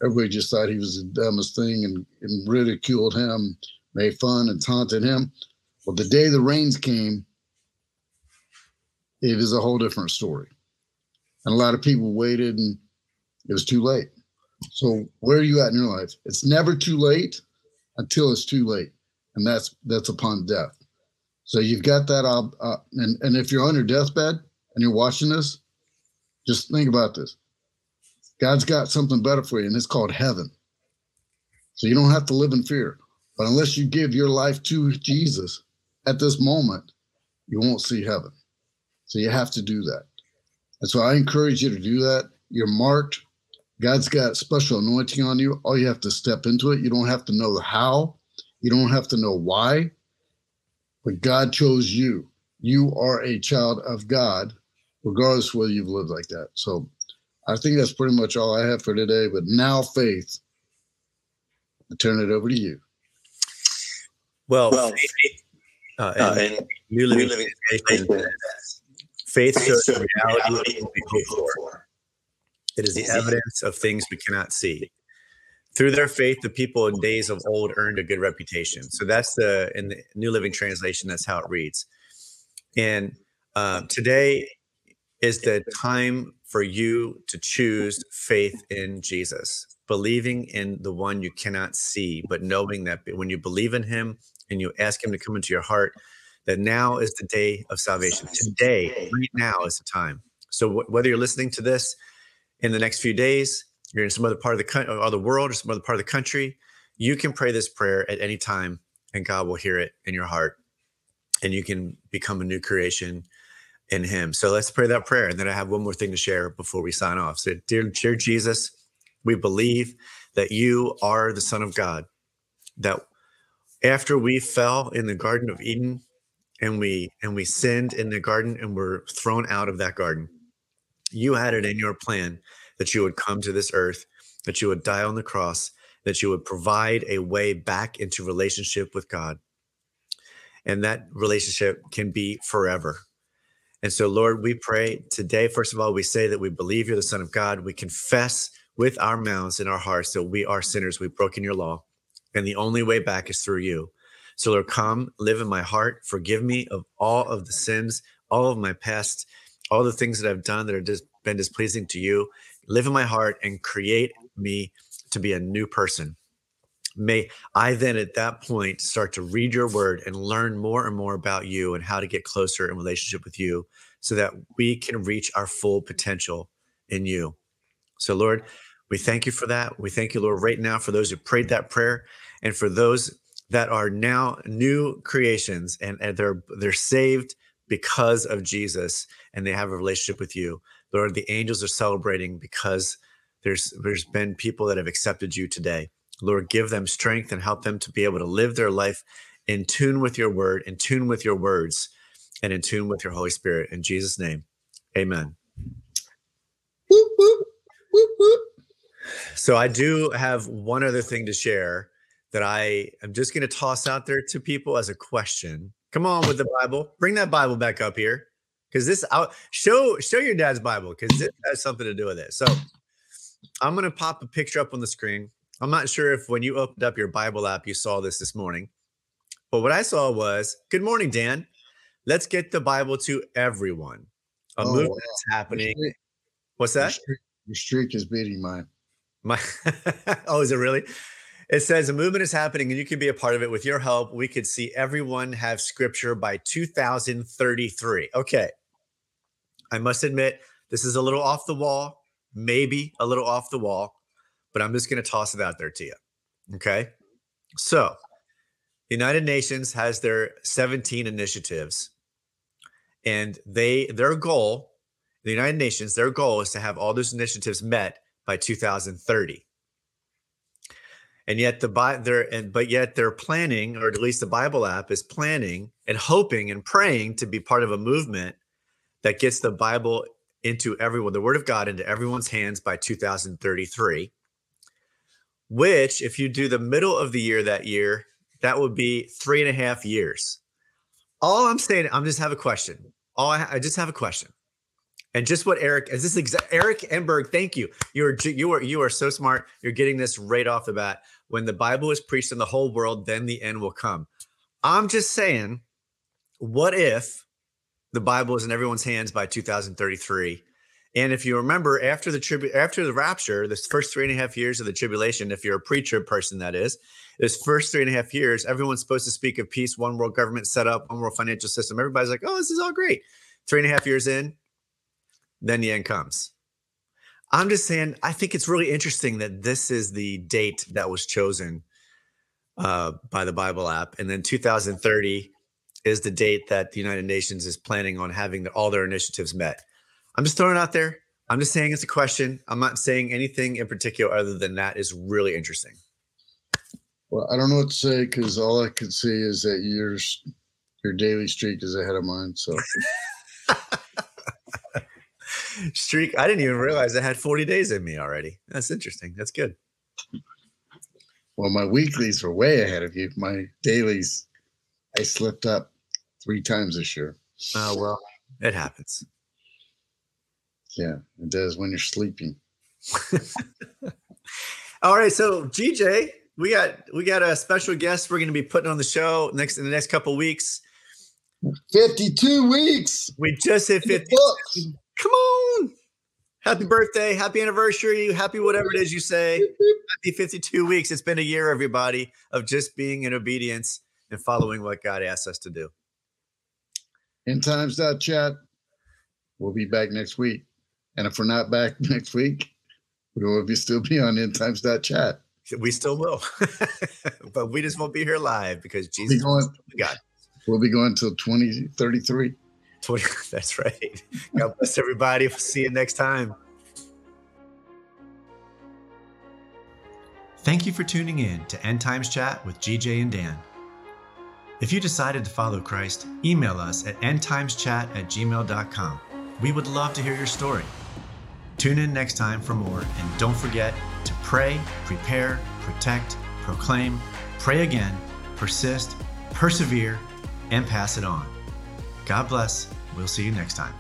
everybody just thought he was the dumbest thing and, and ridiculed him, made fun and taunted him. Well, the day the rains came, it is a whole different story. And a lot of people waited and it was too late. So where are you at in your life? It's never too late until it's too late and that's that's upon death. So you've got that, uh, and and if you're on your deathbed and you're watching this, just think about this. God's got something better for you, and it's called heaven. So you don't have to live in fear. But unless you give your life to Jesus at this moment, you won't see heaven. So you have to do that. And so I encourage you to do that. You're marked. God's got special anointing on you. All you have to step into it. You don't have to know how. You don't have to know why, but God chose you. You are a child of God, regardless whether you've lived like that. So I think that's pretty much all I have for today. But now, faith, I turn it over to you. Well, well faith, uh, and, uh, and new living, living faith, faith shows the reality of what we hope for. It is the evidence of things we cannot see through their faith the people in days of old earned a good reputation. So that's the in the new living translation that's how it reads. And uh, today is the time for you to choose faith in jesus believing in the one you cannot see but knowing that when you believe in him and you ask him to come into your heart that now is the day of salvation. Today right now is the time. So whether you're listening to this in the next few days you're in some other part of the country or the world or some other part of the country, you can pray this prayer at any time and God will hear it in your heart and you can become a new creation in him. So let's pray that prayer. And then I have one more thing to share before we sign off. So dear, dear Jesus, we believe that you are the son of God, that after we fell in the garden of Eden and we and we sinned in the garden and were thrown out of that garden, you had it in your plan that you would come to this earth, that you would die on the cross, that you would provide a way back into relationship with God. And that relationship can be forever. And so, Lord, we pray today, first of all, we say that we believe you're the Son of God. We confess with our mouths and our hearts that we are sinners. We've broken your law. And the only way back is through you. So, Lord, come live in my heart. Forgive me of all of the sins, all of my past, all the things that I've done that have just been displeasing to you. Live in my heart and create me to be a new person. May I then at that point start to read your word and learn more and more about you and how to get closer in relationship with you so that we can reach our full potential in you. So, Lord, we thank you for that. We thank you, Lord, right now for those who prayed that prayer and for those that are now new creations and, and they're they're saved because of Jesus and they have a relationship with you. Lord, the angels are celebrating because there's there's been people that have accepted you today. Lord, give them strength and help them to be able to live their life in tune with your word, in tune with your words, and in tune with your Holy Spirit. In Jesus' name, amen. Whoop, whoop, whoop, so I do have one other thing to share that I am just going to toss out there to people as a question. Come on with the Bible. Bring that Bible back up here because this I'll show show your dad's Bible because it has something to do with it. So I'm going to pop a picture up on the screen. I'm not sure if when you opened up your Bible app you saw this this morning, but what I saw was, "Good morning, Dan. Let's get the Bible to everyone." A oh, movement is happening. What's that? Your streak, your streak is beating mine. My oh, is it really? It says a movement is happening and you can be a part of it. With your help, we could see everyone have scripture by 2033. Okay. I must admit, this is a little off the wall, maybe a little off the wall, but I'm just going to toss it out there to you. Okay. So, the United Nations has their 17 initiatives, and they their goal, the United Nations, their goal is to have all those initiatives met by 2030 and yet the they're and but yet they're planning or at least the bible app is planning and hoping and praying to be part of a movement that gets the bible into everyone the word of god into everyone's hands by 2033 which if you do the middle of the year that year that would be three and a half years all i'm saying i'm just have a question all i, I just have a question and just what Eric is this exa- Eric Enberg, thank you. You're you are you are so smart. You're getting this right off the bat. When the Bible is preached in the whole world, then the end will come. I'm just saying, what if the Bible is in everyone's hands by 2033? And if you remember, after the tribu- after the rapture, this first three and a half years of the tribulation, if you're a preacher person, that is, this first three and a half years, everyone's supposed to speak of peace, one world government set up, one world financial system. Everybody's like, oh, this is all great. Three and a half years in, then the end comes. I'm just saying, I think it's really interesting that this is the date that was chosen uh, by the Bible app. And then 2030 is the date that the United Nations is planning on having the, all their initiatives met. I'm just throwing out there. I'm just saying it's a question. I'm not saying anything in particular other than that is really interesting. Well, I don't know what to say because all I could see is that your your daily streak is ahead of mine. So streak. I didn't even realize I had 40 days in me already. That's interesting. That's good. Well, my weeklies were way ahead of you. My dailies, I slipped up three times this year. Oh, well, it happens. Yeah, it does when you're sleeping. All right, so GJ, we got we got a special guest we're going to be putting on the show next in the next couple weeks. 52 weeks. We just hit 50. Come on. Happy birthday, happy anniversary, happy whatever it is you say. happy 52 weeks. It's been a year, everybody, of just being in obedience and following what God asks us to do. End times chat. We'll be back next week. And if we're not back next week, we will be still be on end times chat. We still will. but we just won't be here live because Jesus we'll going, God. We'll be going till 2033. 20, that's right. God bless everybody. We'll see you next time. Thank you for tuning in to End Times Chat with GJ and Dan. If you decided to follow Christ, email us at endtimeschat at gmail.com. We would love to hear your story. Tune in next time for more, and don't forget to pray, prepare, protect, proclaim, pray again, persist, persevere, and pass it on. God bless. We'll see you next time.